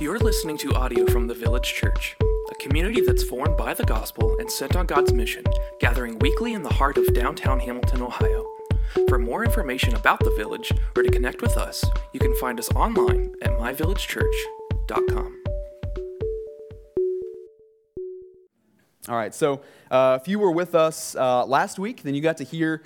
You're listening to audio from the Village Church, a community that's formed by the gospel and sent on God's mission, gathering weekly in the heart of downtown Hamilton, Ohio. For more information about the village or to connect with us, you can find us online at myvillagechurch.com. All right, so uh, if you were with us uh, last week, then you got to hear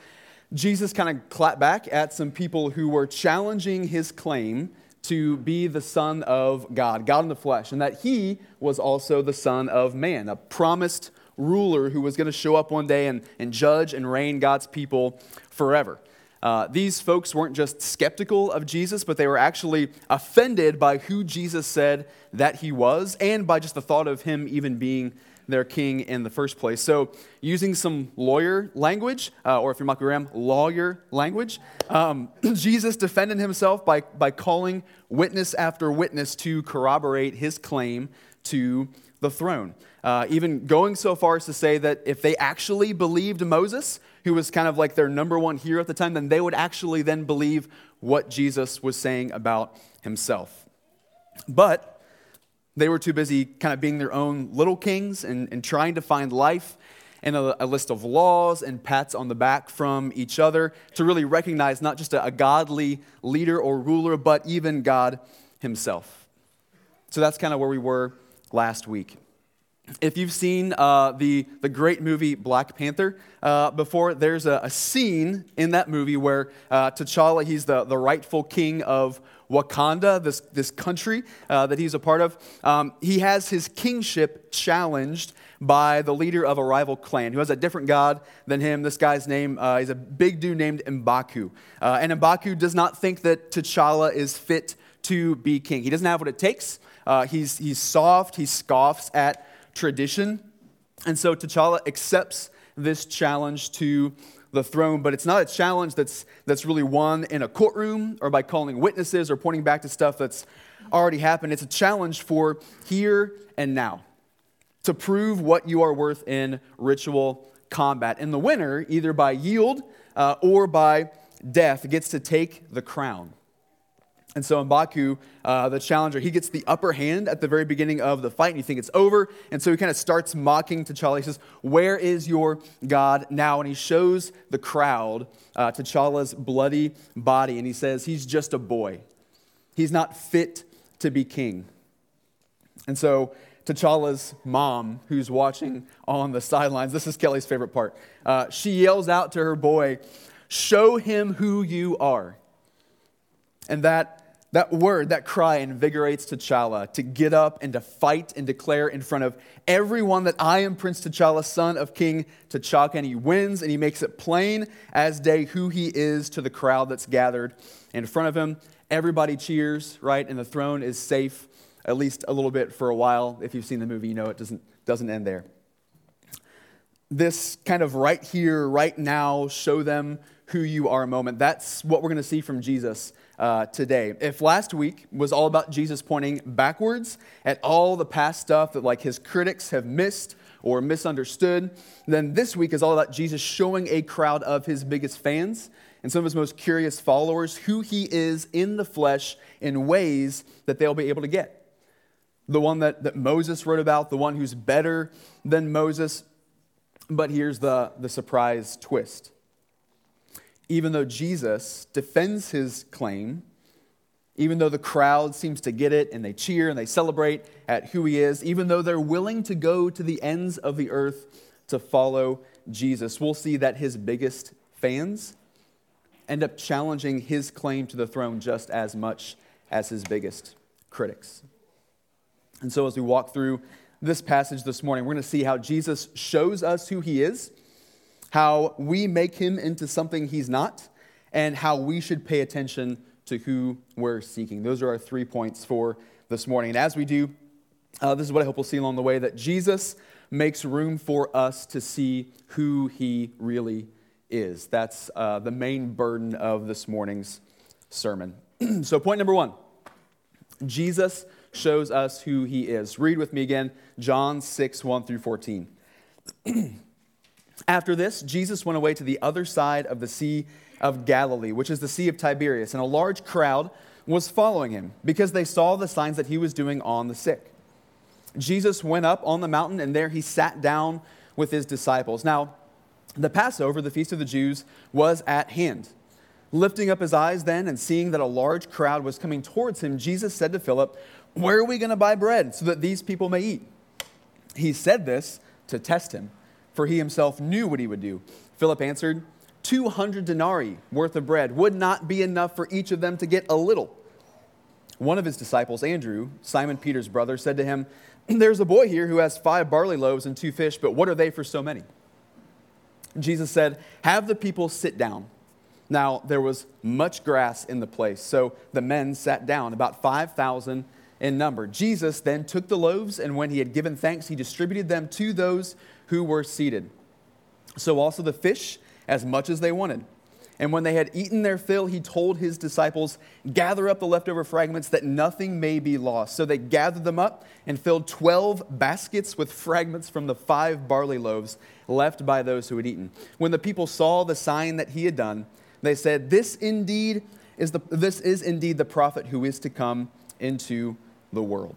Jesus kind of clap back at some people who were challenging his claim to be the Son of God, God in the flesh, and that he was also the Son of Man, a promised ruler who was going to show up one day and, and judge and reign God's people forever. Uh, these folks weren't just skeptical of Jesus, but they were actually offended by who Jesus said that he was and by just the thought of him even being their king in the first place. So, using some lawyer language, uh, or if you're Michael Graham, lawyer language, um, Jesus defended himself by, by calling witness after witness to corroborate his claim to the throne. Uh, even going so far as to say that if they actually believed Moses, who was kind of like their number one hero at the time, then they would actually then believe what Jesus was saying about himself. But they were too busy kind of being their own little kings and, and trying to find life and a, a, list of laws and pats on the back from each other to really recognize not just a, a godly leader or ruler, but even God Himself. So that's kind of where we were last week. If you've seen uh, the, the great movie Black Panther uh, before, there's a, a, scene in that movie where uh, T'Challa, he's the, the rightful king of Wakanda, this, this country uh, that he's a part of, um, he has his kingship challenged by the leader of a rival clan who has a different god than him. This guy's name uh, is a big dude named Mbaku. Uh, and Mbaku does not think that T'Challa is fit to be king. He doesn't have what it takes. Uh, he's, he's soft, he scoffs at tradition. And so T'Challa accepts this challenge to the throne, but it's not a challenge that's, that's really won in a courtroom or by calling witnesses or pointing back to stuff that's already happened. It's a challenge for here and now to prove what you are worth in ritual combat. And the winner, either by yield uh, or by death, gets to take the crown. And so Mbaku, uh, the challenger, he gets the upper hand at the very beginning of the fight, and you think it's over. And so he kind of starts mocking T'Challa. He says, Where is your God now? And he shows the crowd uh, T'Challa's bloody body, and he says, He's just a boy. He's not fit to be king. And so T'Challa's mom, who's watching on the sidelines, this is Kelly's favorite part, uh, she yells out to her boy, Show him who you are. And that that word, that cry invigorates T'Challa to get up and to fight and declare in front of everyone that I am Prince T'Challa, son of King T'Chaka. And he wins and he makes it plain as day who he is to the crowd that's gathered in front of him. Everybody cheers, right? And the throne is safe, at least a little bit for a while. If you've seen the movie, you know it doesn't, doesn't end there. This kind of right here, right now, show them who you are moment. That's what we're going to see from Jesus uh, today. If last week was all about Jesus pointing backwards at all the past stuff that like his critics have missed or misunderstood, then this week is all about Jesus showing a crowd of his biggest fans and some of his most curious followers who he is in the flesh in ways that they'll be able to get. The one that, that Moses wrote about, the one who's better than Moses. But here's the, the surprise twist even though Jesus defends his claim, even though the crowd seems to get it and they cheer and they celebrate at who he is, even though they're willing to go to the ends of the earth to follow Jesus, we'll see that his biggest fans end up challenging his claim to the throne just as much as his biggest critics. And so, as we walk through this passage this morning, we're going to see how Jesus shows us who he is how we make him into something he's not, and how we should pay attention to who we're seeking. Those are our three points for this morning. And as we do, uh, this is what I hope we'll see along the way that Jesus makes room for us to see who he really is. That's uh, the main burden of this morning's sermon. so, point number one Jesus shows us who he is. Read with me again John 6, 1 through 14. After this, Jesus went away to the other side of the Sea of Galilee, which is the Sea of Tiberias, and a large crowd was following him because they saw the signs that he was doing on the sick. Jesus went up on the mountain, and there he sat down with his disciples. Now, the Passover, the feast of the Jews, was at hand. Lifting up his eyes then and seeing that a large crowd was coming towards him, Jesus said to Philip, Where are we going to buy bread so that these people may eat? He said this to test him, for he himself knew what he would do. Philip answered, 200 denarii worth of bread would not be enough for each of them to get a little. One of his disciples, Andrew, Simon Peter's brother, said to him, There's a boy here who has five barley loaves and two fish, but what are they for so many? Jesus said, Have the people sit down. Now, there was much grass in the place, so the men sat down, about 5,000 in number. Jesus then took the loaves, and when he had given thanks, he distributed them to those who were seated. So also the fish, as much as they wanted. And when they had eaten their fill, he told his disciples, Gather up the leftover fragments that nothing may be lost. So they gathered them up and filled 12 baskets with fragments from the five barley loaves left by those who had eaten. When the people saw the sign that he had done, they said, This indeed is, the, this is indeed the prophet who is to come into the world.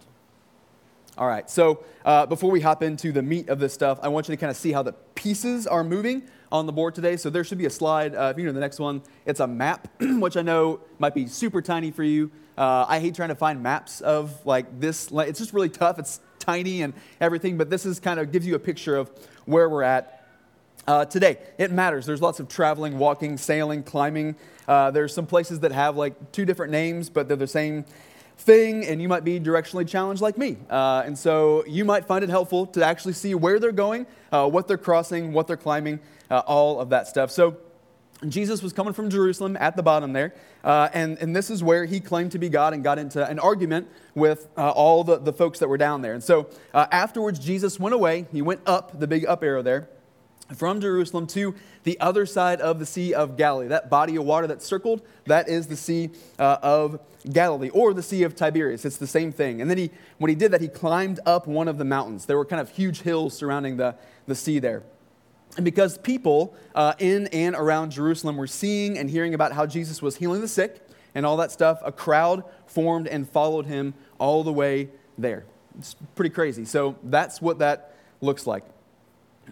All right, so uh, before we hop into the meat of this stuff, I want you to kind of see how the pieces are moving on the board today. So there should be a slide. Uh, if you know the next one, it's a map, which I know might be super tiny for you. Uh, I hate trying to find maps of like this. It's just really tough. It's tiny and everything, but this is kind of gives you a picture of where we're at uh, today. It matters. There's lots of traveling, walking, sailing, climbing. Uh, there's some places that have like two different names, but they're the same thing, and you might be directionally challenged like me. Uh, and so you might find it helpful to actually see where they're going, uh, what they're crossing, what they're climbing, uh, all of that stuff. So Jesus was coming from Jerusalem at the bottom there, uh, and, and this is where he claimed to be God and got into an argument with uh, all the, the folks that were down there. And so uh, afterwards, Jesus went away. He went up, the big up arrow there, from Jerusalem to the other side of the Sea of Galilee. That body of water that's circled, that is the Sea uh, of Galilee or the Sea of Tiberias. It's the same thing. And then he, when he did that, he climbed up one of the mountains. There were kind of huge hills surrounding the, the sea there. And because people uh, in and around Jerusalem were seeing and hearing about how Jesus was healing the sick and all that stuff, a crowd formed and followed him all the way there. It's pretty crazy. So that's what that looks like.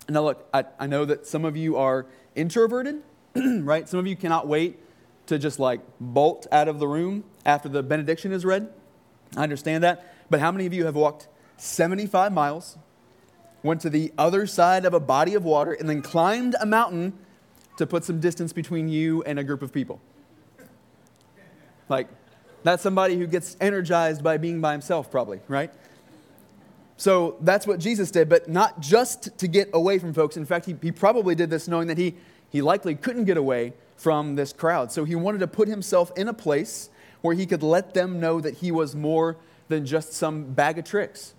Now, look, I, I know that some of you are introverted, right? Some of you cannot wait to just like bolt out of the room after the benediction is read. I understand that. But how many of you have walked 75 miles went to the other side of a body of water, and then climbed a mountain to put some distance between you and a group of people. Like, that's somebody who gets energized by being by himself, probably, right? So that's what Jesus did, but not just to get away from folks. In fact, he, he probably did this knowing that he, he likely couldn't get away from this crowd. So he wanted to put himself in a place where he could let them know that he was more than just some bag of tricks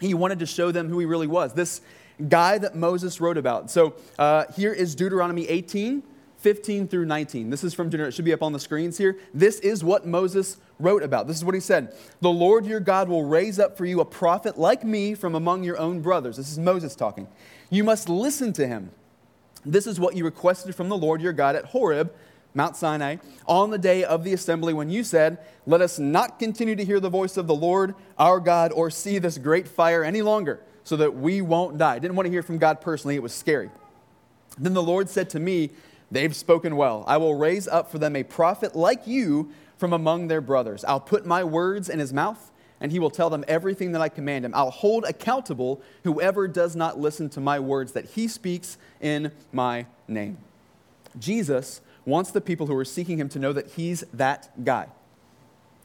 he wanted to show them who he really was. This guy that Moses wrote about. So uh, here is Deuteronomy 18, 15 through 19. This is from. It should be up on the screens here. This is what Moses wrote about. This is what he said The Lord your God will raise up for you a prophet like me from among your own brothers. This is Moses talking. You must listen to him. This is what you requested from the Lord your God at Horeb Mount Sinai, on the day of the assembly when you said, Let us not continue to hear the voice of the Lord our God or see this great fire any longer, so that we won't die. Didn't want to hear from God personally, it was scary. Then the Lord said to me, They've spoken well. I will raise up for them a prophet like you from among their brothers. I'll put my words in his mouth, and he will tell them everything that I command him. I'll hold accountable whoever does not listen to my words that he speaks in my name. Jesus wants the people who are seeking him to know that he's that guy,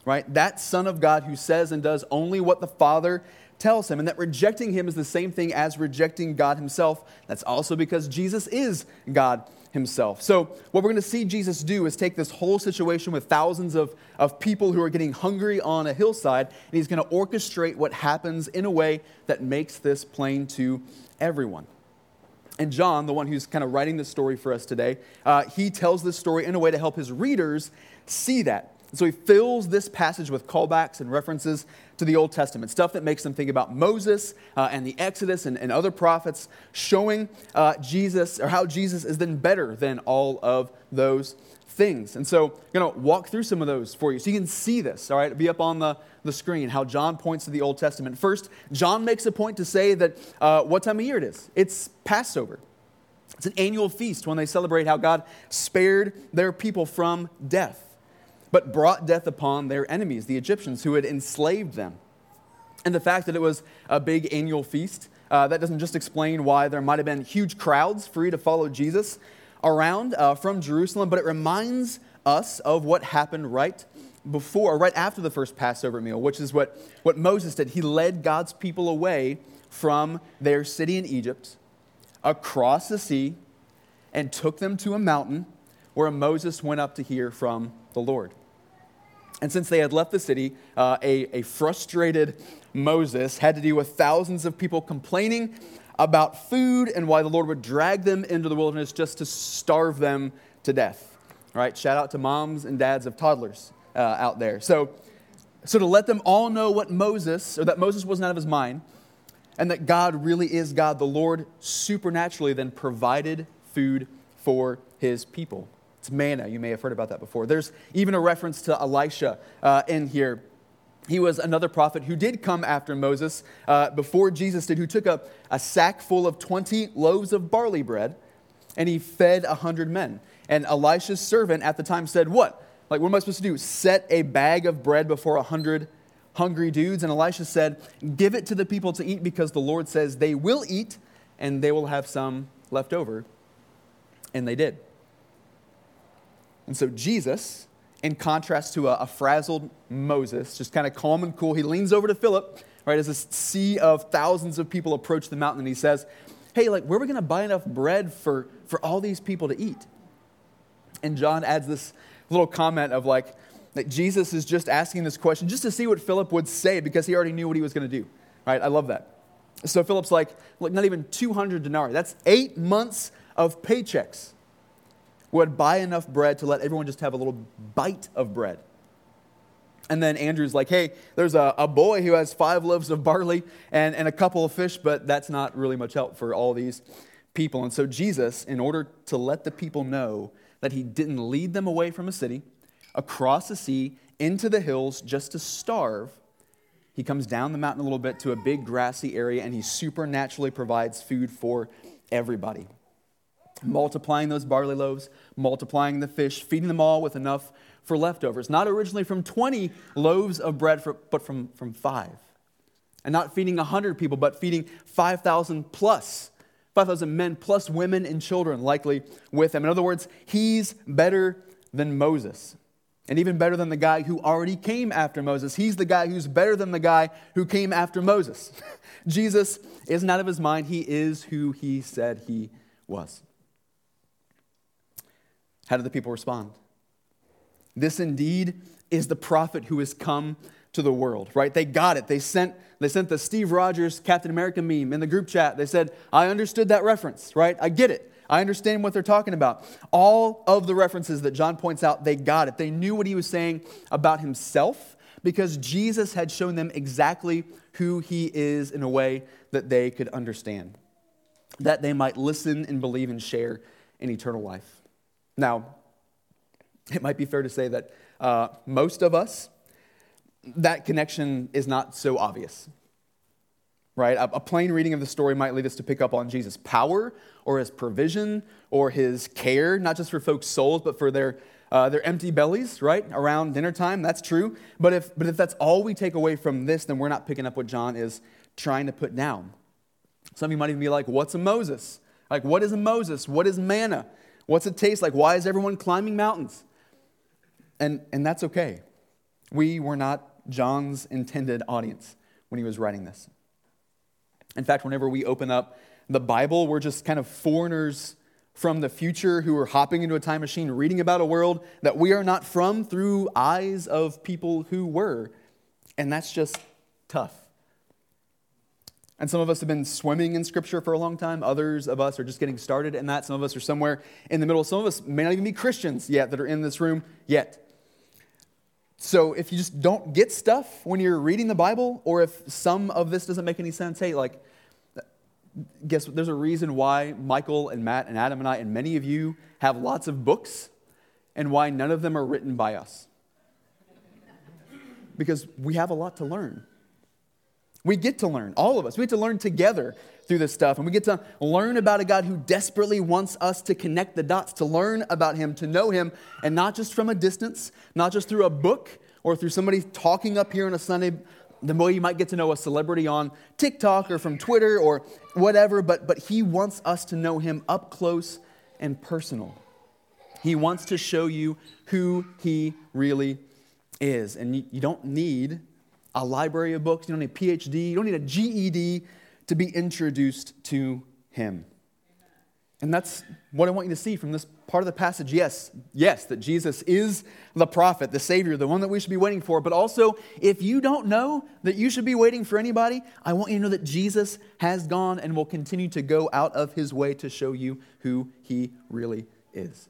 right? That Son of God who says and does only what the Father tells him, and that rejecting him is the same thing as rejecting God himself. That's also because Jesus is God himself. So, what we're going to see Jesus do is take this whole situation with thousands of, of people who are getting hungry on a hillside, and he's going to orchestrate what happens in a way that makes this plain to everyone. And John, the one who's kind of writing this story for us today, uh, he tells this story in a way to help his readers see that. so he fills this passage with callbacks and references to the Old Testament, stuff that makes them think about Moses uh, and the Exodus and, and other prophets, showing uh, Jesus or how Jesus is then better than all of those things. And so I'm going to walk through some of those for you so you can see this, all right? It'll be up on the, the screen how John points to the Old Testament. First, John makes a point to say that uh, what time of year it is. It's Passover. It's an annual feast when they celebrate how God spared their people from death, but brought death upon their enemies, the Egyptians, who had enslaved them. And the fact that it was a big annual feast, uh, that doesn't just explain why there might have been huge crowds free to follow Jesus around uh, from Jerusalem, but it reminds us of what happened right before, right after the first Passover meal, which is what, what Moses did. He led God's people away from their city in Egypt across the sea and took them to a mountain where Moses went up to hear from the Lord. And since they had left the city, uh, a, a frustrated Moses had to deal with thousands of people complaining about food and why the Lord would drag them into the wilderness just to starve them to death. All right, shout out to moms and dads of toddlers uh, out there. So, so to let them all know what Moses, or that Moses wasn't out of his mind, and that God really is God, the Lord supernaturally then provided food for his people. It's manna. You may have heard about that before. There's even a reference to Elisha uh, in here. He was another prophet who did come after Moses uh, before Jesus did, who took a, a sack full of 20 loaves of barley bread and he fed 100 men. And Elisha's servant at the time said, What? Like, what am I supposed to do? Set a bag of bread before 100 hungry dudes? And Elisha said, Give it to the people to eat because the Lord says they will eat and they will have some left over. And they did. And so Jesus, in contrast to a, a frazzled Moses, just kind of calm and cool, he leans over to Philip, right, as a sea of thousands of people approach the mountain, and he says, Hey, like, where are we going to buy enough bread for, for all these people to eat? And John adds this little comment of like, that Jesus is just asking this question just to see what Philip would say because he already knew what he was going to do. Right? I love that. So Philip's like, look, not even 200 denarii. That's eight months of paychecks would buy enough bread to let everyone just have a little bite of bread. And then Andrew's like, hey, there's a, a boy who has five loaves of barley and, and a couple of fish, but that's not really much help for all these people. And so Jesus, in order to let the people know that he didn't lead them away from a city, across the sea, into the hills just to starve, he comes down the mountain a little bit to a big grassy area and he supernaturally provides food for everybody multiplying those barley loaves, multiplying the fish, feeding them all with enough for leftovers. Not originally from 20 loaves of bread, for, but from, from five. And not feeding 100 people, but feeding 5,000 plus, 5,000 men plus women and children likely with him. In other words, he's better than Moses. And even better than the guy who already came after Moses. He's the guy who's better than the guy who came after Moses. Jesus isn't out of his mind. He is who he said he was. How did the people respond? This indeed is the prophet who has come to the world, right? They got it. They sent, they sent the Steve Rogers Captain America meme in the group chat. They said, I understood that reference, right? I get it. I understand what they're talking about. All of the references that John points out, they got it. They knew what he was saying about himself because Jesus had shown them exactly who he is in a way that they could understand, that they might listen and believe and share in eternal life. Now, it might be fair to say that uh, most of us, that connection is not so obvious. Right? A, a plain reading of the story might lead us to pick up on Jesus' power or his provision or his care, not just for folks' souls, but for their, uh, their empty bellies, right? Around dinner time. That's true. But if, but if that's all we take away from this, then we're not picking up what John is trying to put down. Some of you might even be like, what's a Moses? Like, what is a Moses? What is manna? What's it taste like? Why is everyone climbing mountains? And, and that's okay. We were not John's intended audience when he was writing this. In fact, whenever we open up the Bible, we're just kind of foreigners from the future who are hopping into a time machine, reading about a world that we are not from through eyes of people who were. And that's just tough. And some of us have been swimming in Scripture for a long time. Others of us are just getting started in that. Some of us are somewhere in the middle. Some of us may not even be Christians yet that are in this room yet. So if you just don't get stuff when you're reading the Bible, or if some of this doesn't make any sense, hey, like, guess what? There's a reason why Michael and Matt and Adam and I and many of you have lots of books and why none of them are written by us. Because we have a lot to learn. We get to learn, all of us. We get to learn together through this stuff. And we get to learn about a God who desperately wants us to connect the dots, to learn about Him, to know Him, and not just from a distance, not just through a book or through somebody talking up here on a Sunday, the way you might get to know a celebrity on TikTok or from Twitter or whatever, but, but He wants us to know Him up close and personal. He wants to show you who He really is. And you, you don't need a library of books, you don't need a PhD, you don't need a GED to be introduced to him. And that's what I want you to see from this part of the passage. Yes, yes, that Jesus is the prophet, the Savior, the one that we should be waiting for. But also, if you don't know that you should be waiting for anybody, I want you to know that Jesus has gone and will continue to go out of his way to show you who he really is.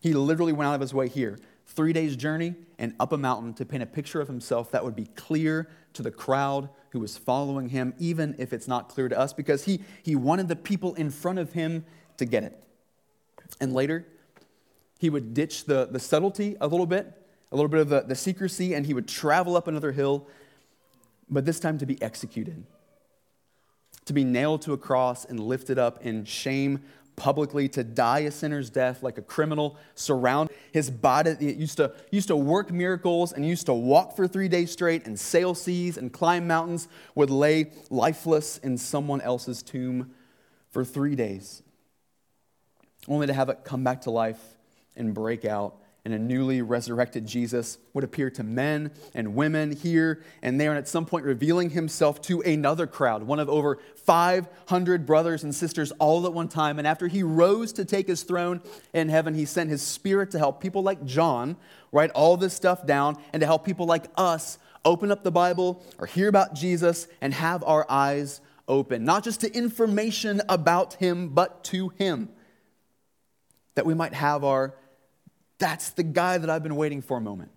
He literally went out of his way here three days' journey and up a mountain to paint a picture of himself that would be clear to the crowd who was following him, even if it's not clear to us, because he, he wanted the people in front of him to get it. And later, he would ditch the, the subtlety a little bit, a little bit of the, the secrecy, and he would travel up another hill, but this time to be executed, to be nailed to a cross and lifted up in shame publicly to die a sinner's death like a criminal, surround his body. He used to, used to work miracles and used to walk for three days straight and sail seas and climb mountains, would lay lifeless in someone else's tomb for three days, only to have it come back to life and break out and a newly resurrected Jesus would appear to men and women here and there, and at some point revealing himself to another crowd, one of over 500 brothers and sisters all at one time. And after he rose to take his throne in heaven, he sent his spirit to help people like John write all this stuff down and to help people like us open up the Bible or hear about Jesus and have our eyes open, not just to information about him, but to him, that we might have our that's the guy that I've been waiting for a moment.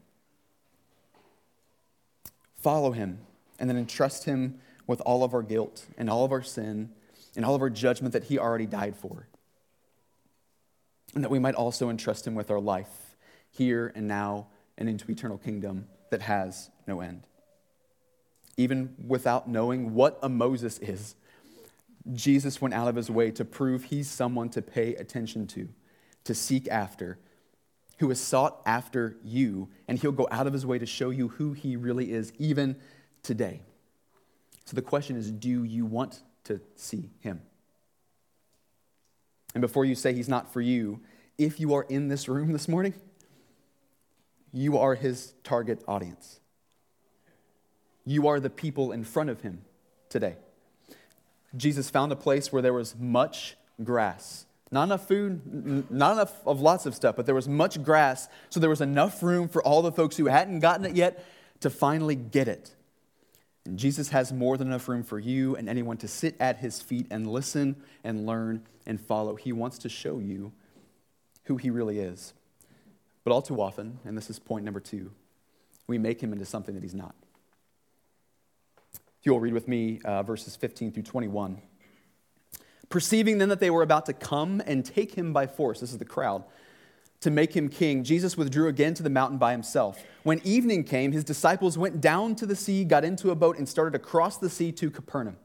Follow him and then entrust him with all of our guilt and all of our sin and all of our judgment that he already died for. And that we might also entrust him with our life here and now and into eternal kingdom that has no end. Even without knowing what a Moses is, Jesus went out of his way to prove he's someone to pay attention to, to seek after, who has sought after you, and he'll go out of his way to show you who he really is, even today. So the question is do you want to see him? And before you say he's not for you, if you are in this room this morning, you are his target audience. You are the people in front of him today. Jesus found a place where there was much grass not enough food, not enough of lots of stuff, but there was much grass, so there was enough room for all the folks who hadn't gotten it yet to finally get it. And Jesus has more than enough room for you and anyone to sit at his feet and listen and learn and follow. He wants to show you who he really is. But all too often, and this is point number two, we make him into something that he's not. If you'll read with me uh, verses 15 through 21. Perceiving then that they were about to come and take him by force, this is the crowd, to make him king, Jesus withdrew again to the mountain by himself. When evening came, his disciples went down to the sea, got into a boat, and started across the sea to Capernaum.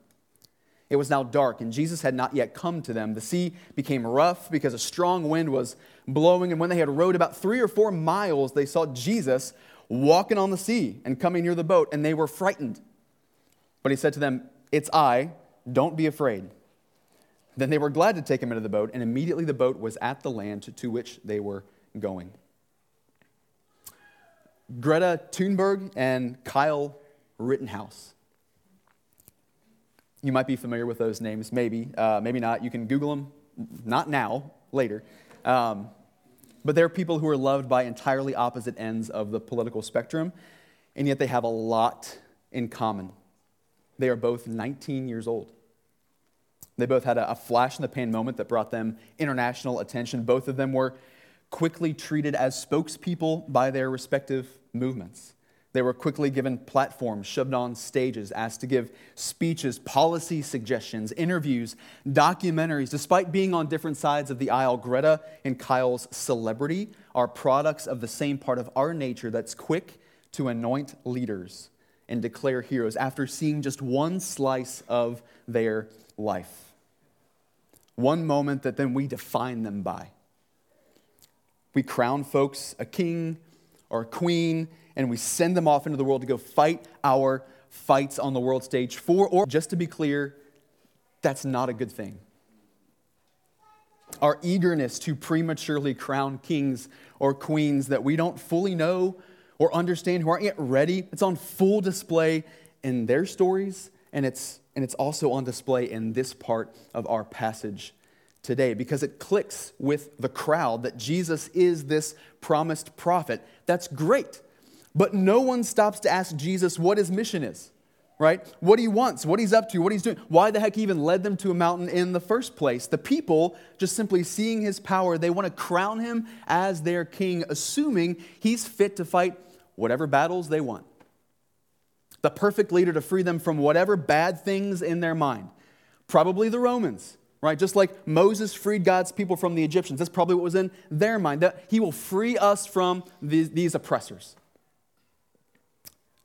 It was now dark, and Jesus had not yet come to them. The sea became rough because a strong wind was blowing, and when they had rowed about three or four miles, they saw Jesus walking on the sea and coming near the boat, and they were frightened. But he said to them, It's I, don't be afraid. Then they were glad to take him into the boat, and immediately the boat was at the land to which they were going. Greta Thunberg and Kyle Rittenhouse. You might be familiar with those names, maybe, uh, maybe not. You can Google them, not now, later. Um, but they're people who are loved by entirely opposite ends of the political spectrum, and yet they have a lot in common. They are both 19 years old. They both had a, flash in the pan moment that brought them international attention. Both of them were quickly treated as spokespeople by their respective movements. They were quickly given platforms, shoved on stages, asked to give speeches, policy suggestions, interviews, documentaries. Despite being on different sides of the aisle, Greta and Kyle's celebrity are products of the same part of our nature that's quick to anoint leaders and declare heroes after seeing just one slice of their life. One moment that then we define them by. We crown folks a king or a queen and we send them off into the world to go fight our fights on the world stage for, or just to be clear, that's not a good thing. Our eagerness to prematurely crown kings or queens that we don't fully know or understand, who aren't yet ready, it's on full display in their stories, and it's, and it's also on display in this part of our passage today because it clicks with the crowd that Jesus is this promised prophet. That's great. But no one stops to ask Jesus what his mission is, right? What he wants, what he's up to, what he's doing. Why the heck he even led them to a mountain in the first place? The people, just simply seeing his power, they want to crown him as their king, assuming he's fit to fight whatever battles they want. The perfect leader to free them from whatever bad things in their mind. Probably the Romans right? Just like Moses freed God's people from the Egyptians. That's probably what was in their mind, that he will free us from these, these oppressors.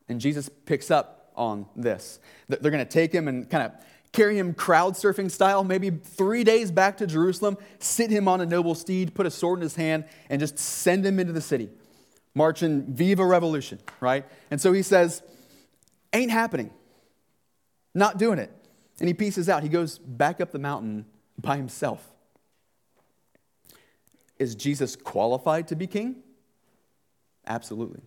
And Jesus picks up on this. They're going to take him and kind of carry him crowd surfing style, maybe three days back to Jerusalem, sit him on a noble steed, put a sword in his hand, and just send him into the city, marching Viva Revolution, right? And so he says, Ain't happening. Not doing it. And he pieces out. He goes back up the mountain by himself. Is Jesus qualified to be king? Absolutely.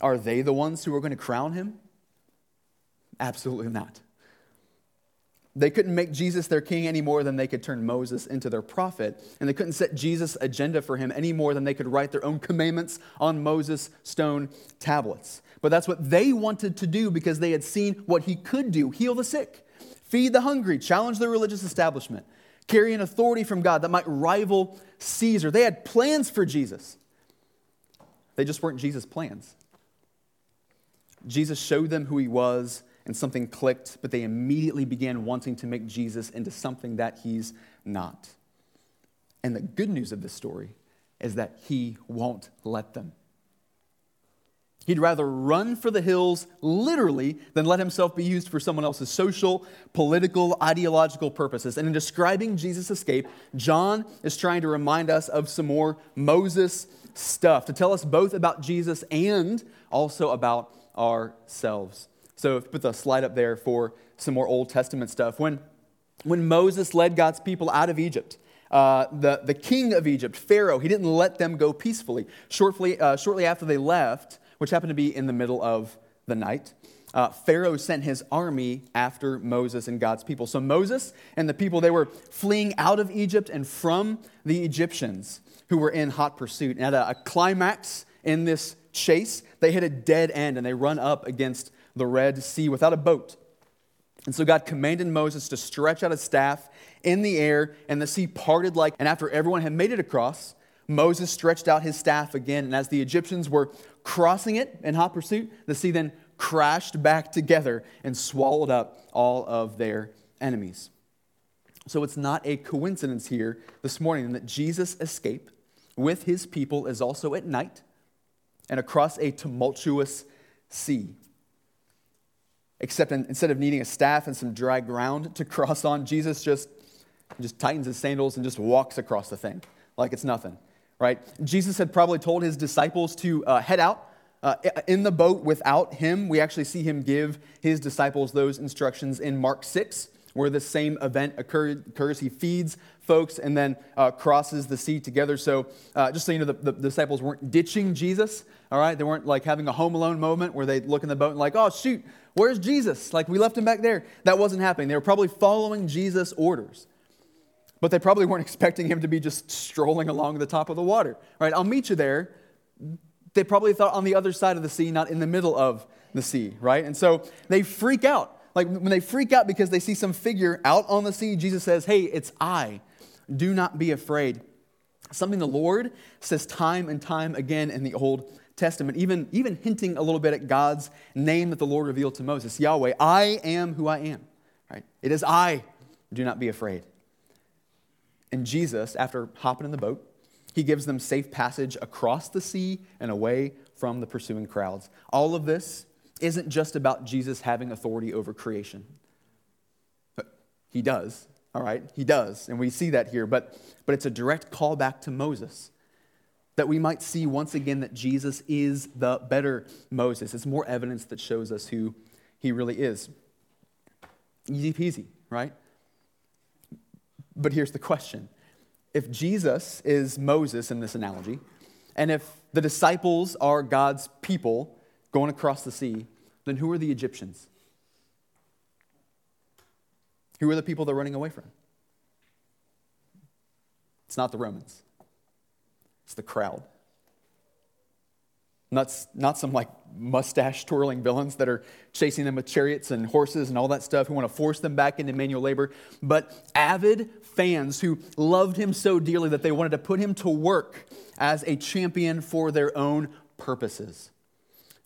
Are they the ones who are going to crown him? Absolutely not. They couldn't make Jesus their king any more than they could turn Moses into their prophet. And they couldn't set Jesus' agenda for him any more than they could write their own commandments on Moses' stone tablets. But that's what they wanted to do because they had seen what he could do heal the sick, feed the hungry, challenge the religious establishment, carry an authority from God that might rival Caesar. They had plans for Jesus. They just weren't Jesus' plans. Jesus showed them who he was, and something clicked, but they immediately began wanting to make Jesus into something that he's not. And the good news of this story is that he won't let them. He'd rather run for the hills literally than let himself be used for someone else's social, political, ideological purposes. And in describing Jesus' escape, John is trying to remind us of some more Moses stuff, to tell us both about Jesus and also about ourselves. So put the slide up there for some more Old Testament stuff. When, when Moses led God's people out of Egypt, uh, the, the king of Egypt, Pharaoh, he didn't let them go peacefully. Shortly, uh, shortly after they left, which happened to be in the middle of the night, uh, Pharaoh sent his army after Moses and God's people. So Moses and the people, they were fleeing out of Egypt and from the Egyptians who were in hot pursuit. And at a, a climax in this chase, they hit a dead end and they run up against the Red Sea without a boat. And so God commanded Moses to stretch out his staff in the air, and the sea parted like. And after everyone had made it across, Moses stretched out his staff again. And as the Egyptians were crossing it in hot pursuit, the sea then crashed back together and swallowed up all of their enemies. So it's not a coincidence here this morning that Jesus' escape with his people is also at night and across a tumultuous sea. Except in, instead of needing a staff and some dry ground to cross on, Jesus just, just tightens his sandals and just walks across the thing like it's nothing, right? Jesus had probably told his disciples to uh, head out uh, in the boat without him. We actually see him give his disciples those instructions in Mark 6 where the same event occurs. He feeds folks and then uh, crosses the sea together. So, uh, just so you know, the, the, disciples weren't ditching Jesus, all right? They weren't like having a home alone moment where they look in the boat and, like, oh, shoot, where's Jesus? Like, we left him back there. That wasn't happening. They were probably following Jesus' orders. But they probably weren't expecting him to be just strolling along the top of the water, right? I'll meet you there. They probably thought on the other side of the sea, not in the middle of the sea, right? And so they freak out like when they freak out because they see some figure out on the sea, Jesus says, Hey, it's I. Do not be afraid. Something the Lord says time and time again in the Old Testament, even, even hinting a little bit at God's name that the Lord revealed to Moses Yahweh, I am who I am. Right? It is I. Do not be afraid. And Jesus, after hopping in the boat, he gives them safe passage across the sea and away from the pursuing crowds. All of this isn't just about Jesus having authority over creation. He does, all right? He does, and we see that here, but, but it's a direct call back to Moses that we might see once again that Jesus is the better Moses. It's more evidence that shows us who he really is. Easy peasy, right? But here's the question if Jesus is Moses in this analogy, and if the disciples are God's people going across the sea, then who are the Egyptians? Who are the people they're running away from? It's not the Romans, it's the crowd. Not, not some like mustache twirling villains that are chasing them with chariots and horses and all that stuff who want to force them back into manual labor, but avid fans who loved him so dearly that they wanted to put him to work as a champion for their own purposes.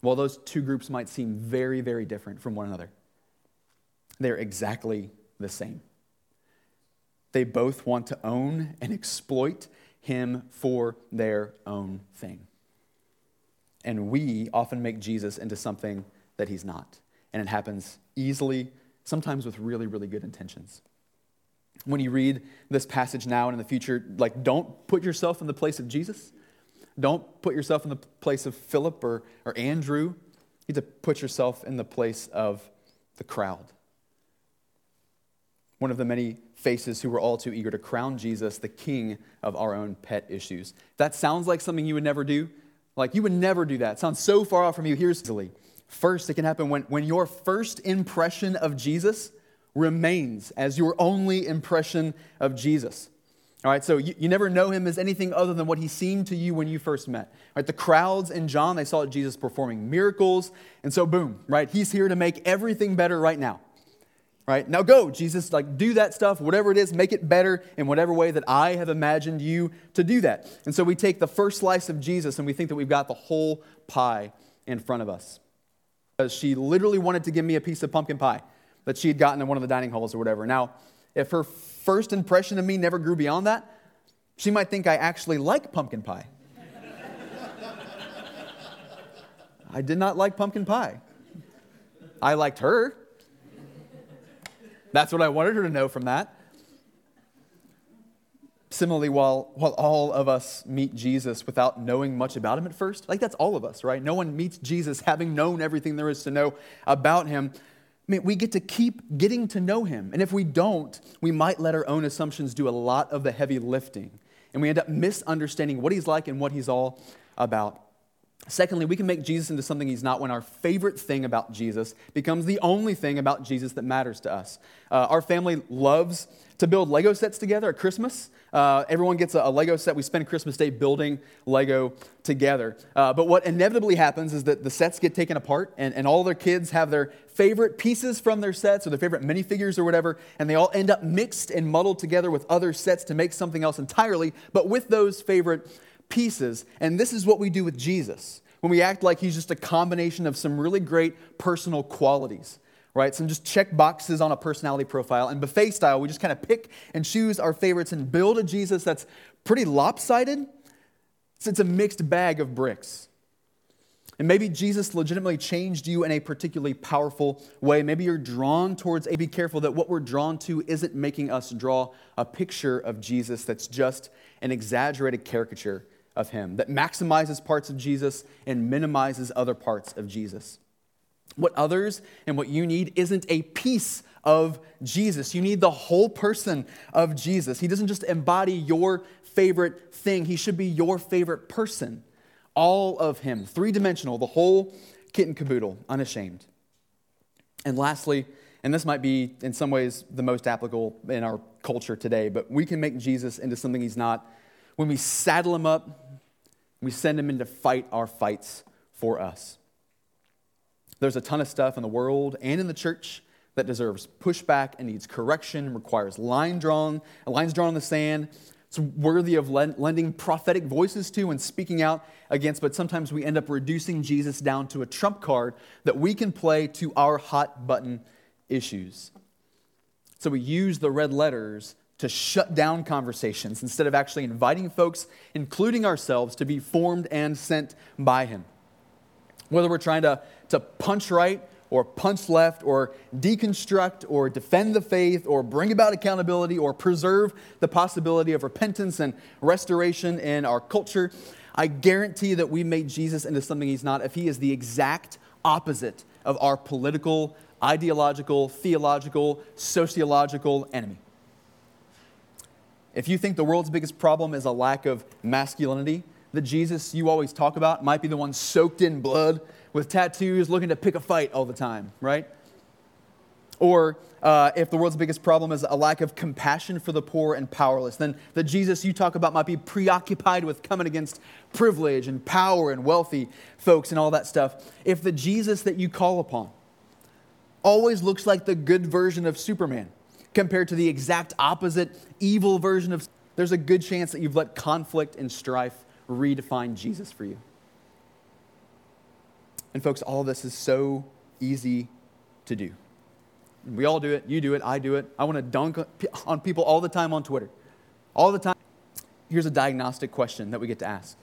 While those two groups might seem very, very different from one another, they're exactly the same. They both want to own and exploit him for their own thing. And we often make Jesus into something that he's not. And it happens easily, sometimes with really, really good intentions. When you read this passage now and in the future, like, don't put yourself in the place of Jesus. Don't put yourself in the place of Philip or, or Andrew. You need to put yourself in the place of the crowd. One of the many faces who were all too eager to crown Jesus the king of our own pet issues. That sounds like something you would never do. Like you would never do that. It sounds so far off from you. Here's easily. First, it can happen when, when your first impression of Jesus remains as your only impression of Jesus. All right, so you, you never know him as anything other than what he seemed to you when you first met. All right, the crowds in John, they saw Jesus performing miracles, and so boom, right, he's here to make everything better right now right? Now go, Jesus, like do that stuff, whatever it is, make it better in whatever way that I have imagined you to do that. And so we take the first slice of Jesus and we think that we've got the whole pie in front of us. Because she literally wanted to give me a piece of pumpkin pie that she had gotten in one of the dining halls or whatever. Now, if her first impression of me never grew beyond that, she might think I actually like pumpkin pie. I did not like pumpkin pie. I liked her. That's what I wanted her to know from that. Similarly, while, while all of us meet Jesus without knowing much about him at first, like that's all of us, right? No one meets Jesus having known everything there is to know about him. I mean, we get to keep getting to know him. And if we don't, we might let our own assumptions do a lot of the heavy lifting. And we end up misunderstanding what he's like and what he's all about. Secondly, we can make Jesus into something he's not when our favorite thing about Jesus becomes the only thing about Jesus that matters to us. Uh, our family loves to build Lego sets together at Christmas. Uh, everyone gets a, a, Lego set. We spend Christmas Day building Lego together. Uh, but what inevitably happens is that the sets get taken apart, and, and all their kids have their favorite pieces from their sets or their favorite minifigures or whatever, and they all end up mixed and muddled together with other sets to make something else entirely, but with those favorite pieces. And this is what we do with Jesus when we act like he's just a combination of some really great personal qualities, right? Some just check boxes on a personality profile. And buffet style, we just kind of pick and choose our favorites and build a Jesus that's pretty lopsided. It's a mixed bag of bricks. And maybe Jesus legitimately changed you in a particularly powerful way. Maybe you're drawn towards, a. be careful that what we're drawn to isn't making us draw a picture of Jesus that's just an exaggerated caricature of him, that maximizes parts of Jesus and minimizes other parts of Jesus. What others and what you need isn't a piece of Jesus. You need the whole person of Jesus. He doesn't just embody your favorite thing, he should be your favorite person. All of him, three dimensional, the whole kit and caboodle, unashamed. And lastly, and this might be in some ways the most applicable in our culture today, but we can make Jesus into something he's not when we saddle them up we send them in to fight our fights for us. There's a ton of stuff in the world and in the church that deserves pushback and needs correction, requires line drawn, lines drawn in the sand It's worthy of lending prophetic voices to and speaking out against, but sometimes we end up reducing Jesus down to a trump card that we can play to our hot button issues. So we use the red letters to shut down conversations instead of actually inviting folks, including ourselves, to be formed and sent by Him. Whether we're trying to, to punch right or punch left or deconstruct or defend the faith or bring about accountability or preserve the possibility of repentance and restoration in our culture, I guarantee that we made Jesus into something he's not if he is the exact opposite of our political, ideological, theological, sociological enemy. If you think the world's biggest problem is a lack of masculinity, the Jesus you always talk about might be the one soaked in blood with tattoos looking to pick a fight all the time, right? Or uh, if the world's biggest problem is a lack of compassion for the poor and powerless, then the Jesus you talk about might be preoccupied with coming against privilege and power and wealthy folks and all that stuff. If the Jesus that you call upon always looks like the good version of Superman compared to the exact opposite evil version of there's a good chance that you've let conflict and strife redefine Jesus for you. And folks, all this is so easy to do. We all do it. You do it. I do it. I want to dunk on people all the time on Twitter. All the time. Here's a diagnostic question that we get to ask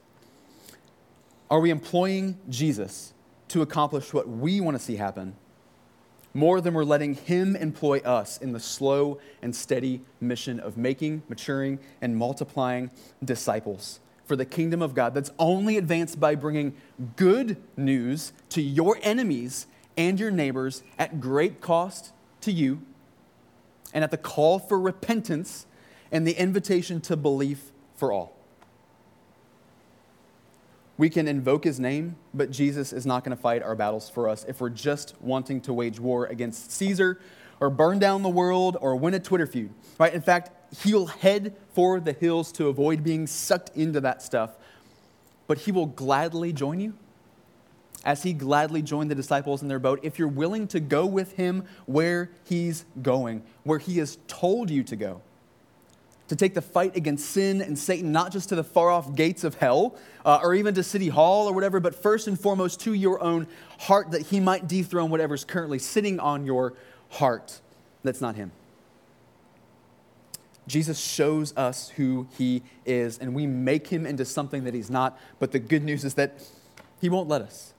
Are we employing Jesus to accomplish what we want to see happen more than we're letting Him employ us in the slow and steady mission of making, maturing, and multiplying disciples? for the kingdom of God that's only advanced by bringing good news to your enemies and your neighbors at great cost to you and at the call for repentance and the invitation to belief for all. We can invoke his name, but Jesus is not going to fight our battles for us if we're just wanting to wage war against Caesar or burn down the world or win a Twitter feud. Right? In fact, he'll head for the hills to avoid being sucked into that stuff, but he will gladly join you as he gladly joined the disciples in their boat. If you're willing to go with him where he's going, where he has told you to go, to take the fight against sin and Satan, not just to the far off gates of hell uh, or even to City Hall or whatever, but first and foremost to your own heart that he might dethrone whatever's currently sitting on your heart that's not him. Jesus shows us who he is, and we make him into something that he's not. But the good news is that he won't let us.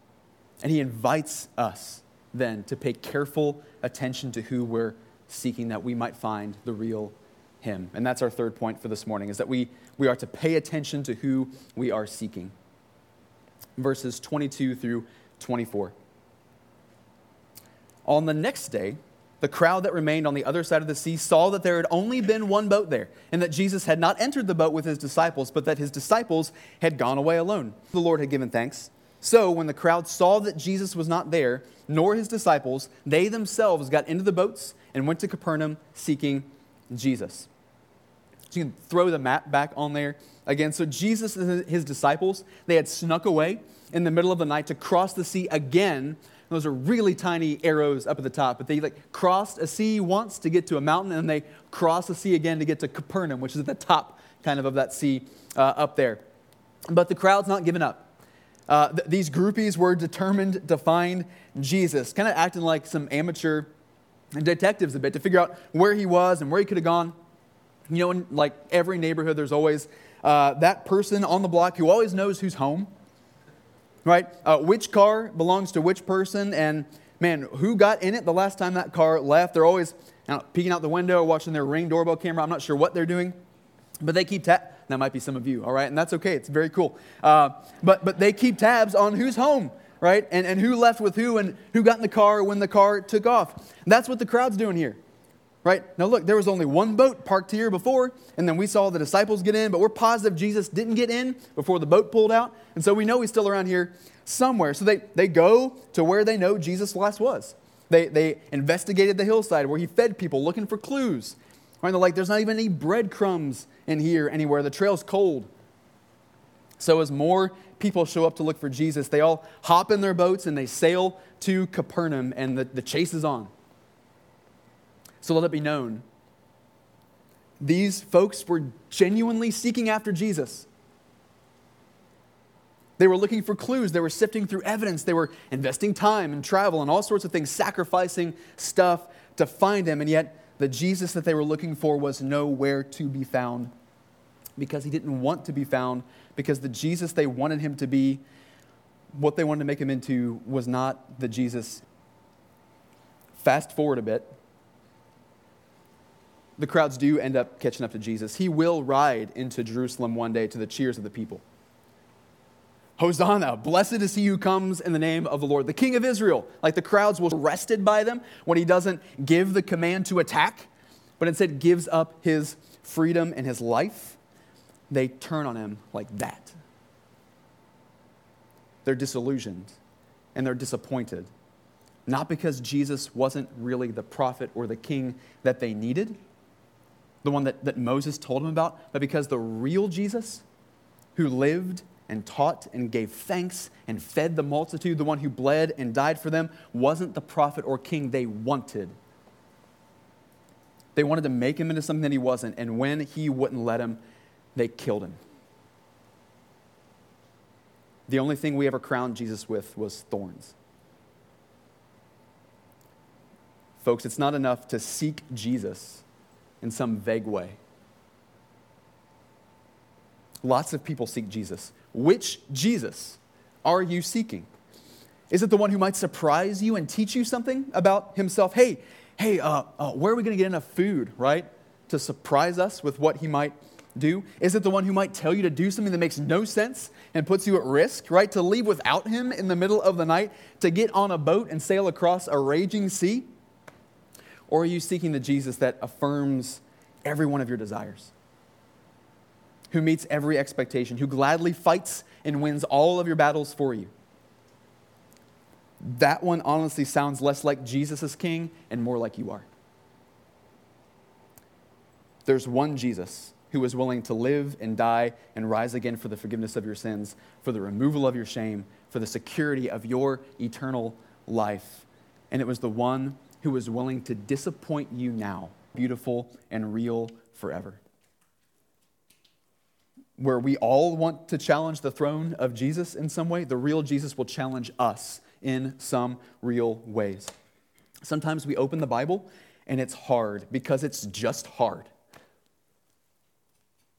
And he invites us then to pay careful attention to who we're seeking that we might find the real him. And that's our third point for this morning is that we, we are to pay attention to who we are seeking. Verses 22 through 24. On the next day, the crowd that remained on the other side of the sea saw that there had only been one boat there, and that Jesus had not entered the boat with his disciples, but that his disciples had gone away alone. The Lord had given thanks. So when the crowd saw that Jesus was not there, nor his disciples, they themselves got into the boats and went to Capernaum seeking Jesus. So you can throw the map back on there again. So Jesus and his disciples, they had snuck away in the middle of the night to cross the sea again those are really tiny arrows up at the top, but they like crossed a sea once to get to a mountain, and they cross a sea again to get to Capernaum, which is at the top kind of of that sea uh, up there. But the crowd's not giving up. Uh, th- these groupies were determined to find Jesus, kind of acting like some amateur detectives a bit to figure out where he was and where he could have gone. You know, in like every neighborhood, there's always uh, that person on the block who always knows who's home right? Uh, which car belongs to which person, and man, who got in it the last time that car left? They're always you know, peeking out the window, watching their ring doorbell camera. I'm not sure what they're doing, but they keep tabs. That might be some of you, all right? And that's okay. It's very cool. Uh, but, but they keep tabs on who's home, right? And, and who left with who and who got in the car when the car took off. And that's what the crowd's doing here right? Now, look, there was only one boat parked here before, and then we saw the disciples get in, but we're positive Jesus didn't get in before the boat pulled out. And so we know he's still around here somewhere. So they, they go to where they know Jesus last was. They, they investigated the hillside where he fed people looking for clues. Right? They're like, there's not even any breadcrumbs in here anywhere. The trail's cold. So as more people show up to look for Jesus, they all hop in their boats and they sail to Capernaum, and the, the chase is on. So let it be known These folks were genuinely seeking after Jesus. They were looking for clues. They were sifting through evidence. They were investing time and travel and all sorts of things, sacrificing stuff to find him. And yet, the Jesus that they were looking for was nowhere to be found because he didn't want to be found, because the Jesus they wanted him to be, what they wanted to make him into, was not the Jesus. Fast forward a bit. The crowds do end up catching up to Jesus. He will ride into Jerusalem one day to the cheers of the people. Hosanna, blessed is he who comes in the name of the Lord, the King of Israel. Like the crowds will arrested by them when he doesn't give the command to attack, but instead gives up his freedom and his life. They turn on him like that. They're disillusioned and they're disappointed. Not because Jesus wasn't really the prophet or the king that they needed, the one that, that Moses told them about, but because the real Jesus, who lived and taught and gave thanks and fed the multitude, the one who bled and died for them, wasn't the prophet or king they wanted. They wanted to make him into something that he wasn't, and when he wouldn't let him, they killed him. The only thing we ever crowned Jesus with was thorns. Folks, it's not enough to seek Jesus in some vague way. Lots of people seek Jesus. Which Jesus are you seeking? Is it the one who might surprise you and teach you something about himself? Hey, hey, uh, uh, where are we going to get enough food, right? To surprise us with what he might do? Is it the one who might tell you to do something that makes no sense and puts you at risk, right? To leave without him in the middle of the night, to get on a boat and sail across a raging sea? Or are you seeking the Jesus that affirms every one of your desires? who meets every expectation, who gladly fights and wins all of your battles for you. That one honestly sounds less like Jesus as king and more like you are. There's one Jesus who is willing to live and die and rise again for the forgiveness of your sins, for the removal of your shame, for the security of your eternal life. And it was the one who was willing to disappoint you now, beautiful and real forever where we all want to challenge the throne of Jesus in some way, the real Jesus will challenge us in some real ways. Sometimes we open the Bible and it's hard because it's just hard.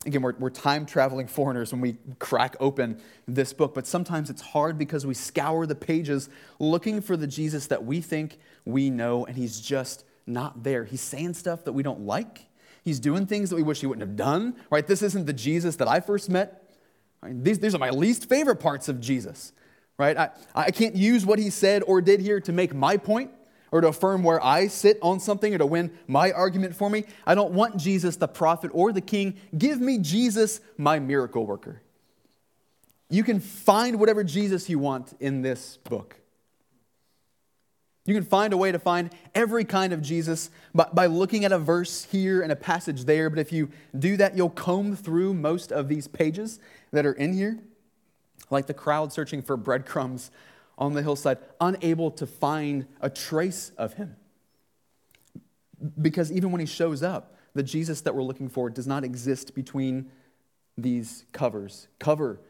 Again, we're, we're time traveling foreigners when we crack open this book, but sometimes it's hard because we scour the pages looking for the Jesus that we think we know, and he's just not there. He's saying stuff that we don't like, He's doing things that we wish he wouldn't have done, right? This isn't the Jesus that I first met. Right? These, these are my least favorite parts of Jesus, right? I, I can't use what he said or did here to make my point or to affirm where I sit on something or to win my argument for me. I don't want Jesus, the prophet or the king. Give me Jesus, my miracle worker. You can find whatever Jesus you want in this book. You can find a way to find every kind of Jesus by, by, looking at a verse here and a passage there. But if you do that, you'll comb through most of these pages that are in here, like the crowd searching for breadcrumbs on the hillside, unable to find a trace of him. Because even when he shows up, the Jesus that we're looking for does not exist between these covers, cover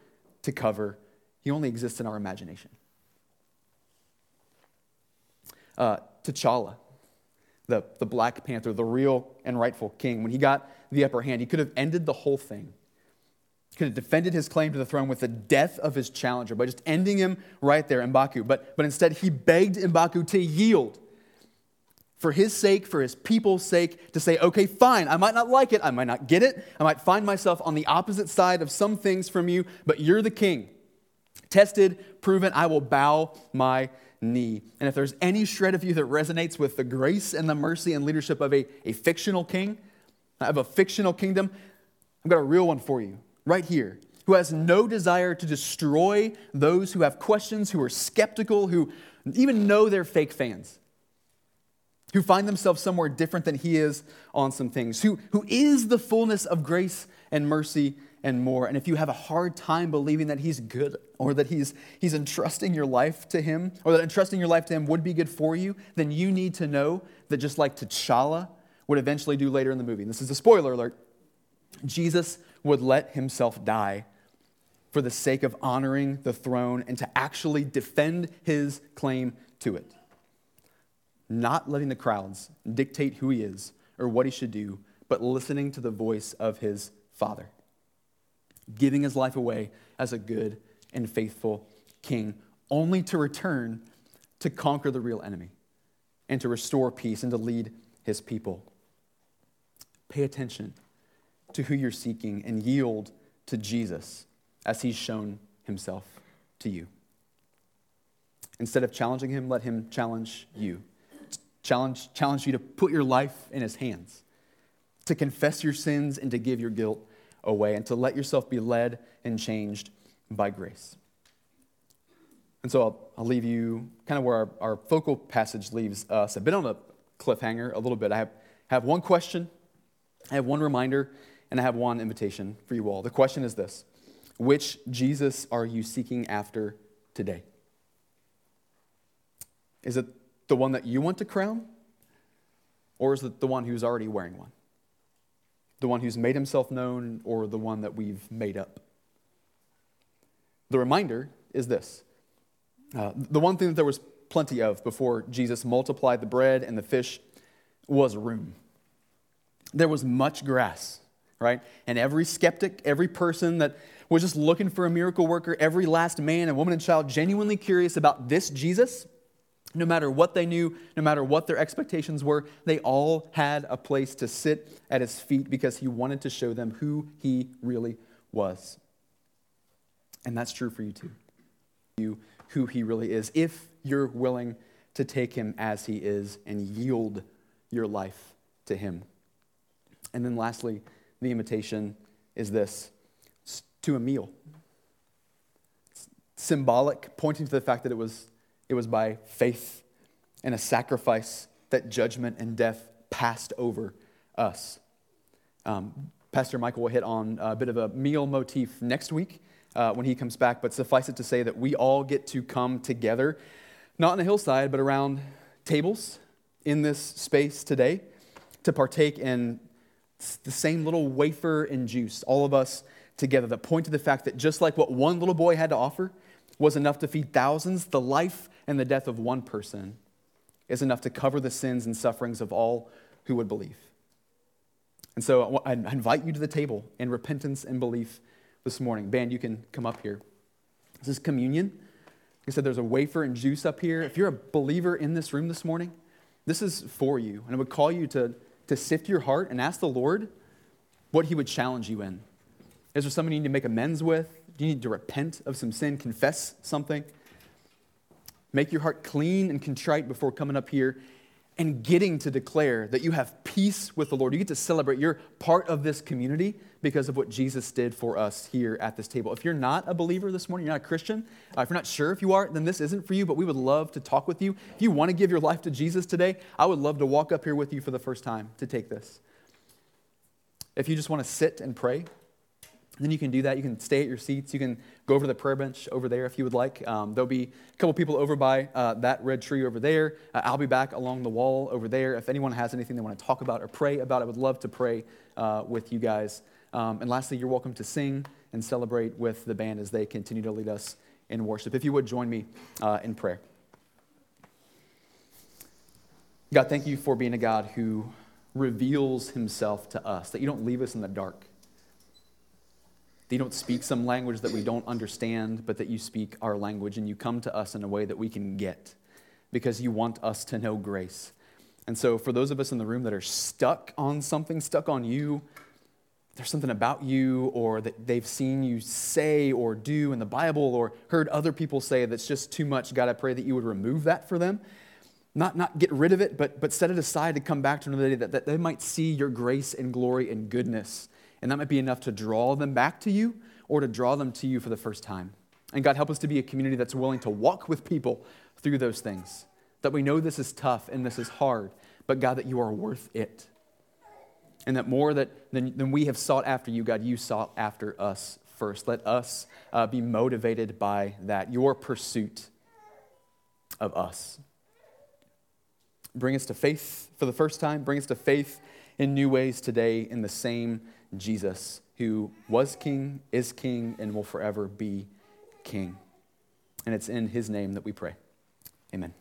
to cover. He only exists in our imagination uh, T'Challa, the, the Black Panther, the real and rightful king, when he got the upper hand, he could have ended the whole thing. Could have defended his claim to the throne with the death of his challenger by just ending him right there, Mbaku. But, but instead, he begged Mbaku to yield for his sake, for his people's sake, to say, okay, fine, I might not like it, I might not get it, I might find myself on the opposite side of some things from you, but you're the king. Tested, proven, I will bow my knee. And if there's any shred of you that resonates with the grace and the mercy and leadership of a, a fictional king, of a fictional kingdom, I've got a real one for you right here who has no desire to destroy those who have questions, who are skeptical, who even know they're fake fans, who find themselves somewhere different than he is on some things, who, who is the fullness of grace and mercy and more. And if you have a hard time believing that He's good or that He's, he's entrusting your life to Him or that entrusting your life to Him would be good for you, then you need to know that just like T'Challa would eventually do later in the movie. And this is a spoiler alert. Jesus would let himself die for the sake of honoring the throne and to actually defend his claim to it. Not letting the crowds dictate who he is or what he should do, but listening to the voice of his Father. Giving his life away as a good and faithful king, only to return to conquer the real enemy and to restore peace and to lead his people. Pay attention to who you're seeking and yield to Jesus as he's shown himself to you. Instead of challenging him, let him challenge you. Challenge, challenge you to put your life in his hands, to confess your sins and to give your guilt away, and to let yourself be led and changed by grace. And so I'll, I'll leave you kind of where our, our focal passage leaves us. I've been on a cliffhanger a little bit. I have, have one question, I have one reminder, and I have one invitation for you all. The question is this Which Jesus are you seeking after today? Is it the one that you want to crown? Or is it the one who's already wearing one? The one who's made himself known, or the one that we've made up? The reminder is this uh, the one thing that there was plenty of before Jesus multiplied the bread and the fish was room. There was much grass, right? And every skeptic, every person that was just looking for a miracle worker, every last man and woman and child genuinely curious about this Jesus, no matter what they knew, no matter what their expectations were, they all had a place to sit at his feet because he wanted to show them who he really was. And that's true for you too. You who he really is, if you're willing to take him as he is and yield your life to him. And then lastly, the invitation is this to a meal. It's symbolic, pointing to the fact that it was, it was by faith and a sacrifice that judgment and death passed over us. Um, Pastor Michael will hit on a bit of a meal motif next week uh, when he comes back, but suffice it to say that we all get to come together, not on a hillside, but around tables in this space today to partake in the same little wafer and juice, all of us together, that point to the fact that just like what one little boy had to offer was enough to feed thousands, the life and the death of one person is enough to cover the sins and sufferings of all who would believe. And so I invite you to the table in repentance and belief this morning. Band, you can come up here. This is communion. I said, there's a wafer and juice up here. If you're a believer in this room this morning, this is for you. And I would call you to, to sift your heart and ask the Lord what He would challenge you in. Is there something you need to make amends with? Do you need to repent of some sin, confess something? Make your heart clean and contrite before coming up here and getting to declare that you have peace with the Lord. You get to celebrate. You're part of this community because of what Jesus did for us here at this table. If you're not a believer this morning, you're not a Christian, uh, if you're not sure if you are, then this isn't for you, but we would love to talk with you. If you want to give your life to Jesus today, I would love to walk up here with you for the first time to take this. If you just want to sit and pray, then you can do that. You can stay at your seats. You can go over to the prayer bench over there if you would like. Um, there'll be a couple people over by uh, that red tree over there. Uh, I'll be back along the wall over there. If anyone has anything they want to talk about or pray about, I would love to pray uh, with you guys. Um, and lastly, you're welcome to sing and celebrate with the band as they continue to lead us in worship. If you would join me uh, in prayer. God, thank you for being a God who reveals himself to us, that you don't leave us in the dark you don't speak some language that we don't understand, but that you speak our language and you come to us in a way that we can get because you want us to know grace. And so, for those of us in the room that are stuck on something, stuck on you, there's something about you or that they've seen you say or do in the Bible or heard other people say that's just too much, God, I pray that you would remove that for them. Not, not get rid of it, but, but set it aside to come back to another day that, that they might see your grace and glory and goodness and that might be enough to draw them back to you or to draw them to you for the first time. And God, help us to be a community that's willing to walk with people through those things. That we know this is tough and this is hard, but God, that you are worth it. And that more that, than, than we have sought after you, God, you sought after us first. Let us uh, be motivated by that, your pursuit of us. bring us to faith for the first time, bring us to faith in new ways today in the same Jesus who was king, is king, and will forever be king. And it's in his name that we pray. Amen.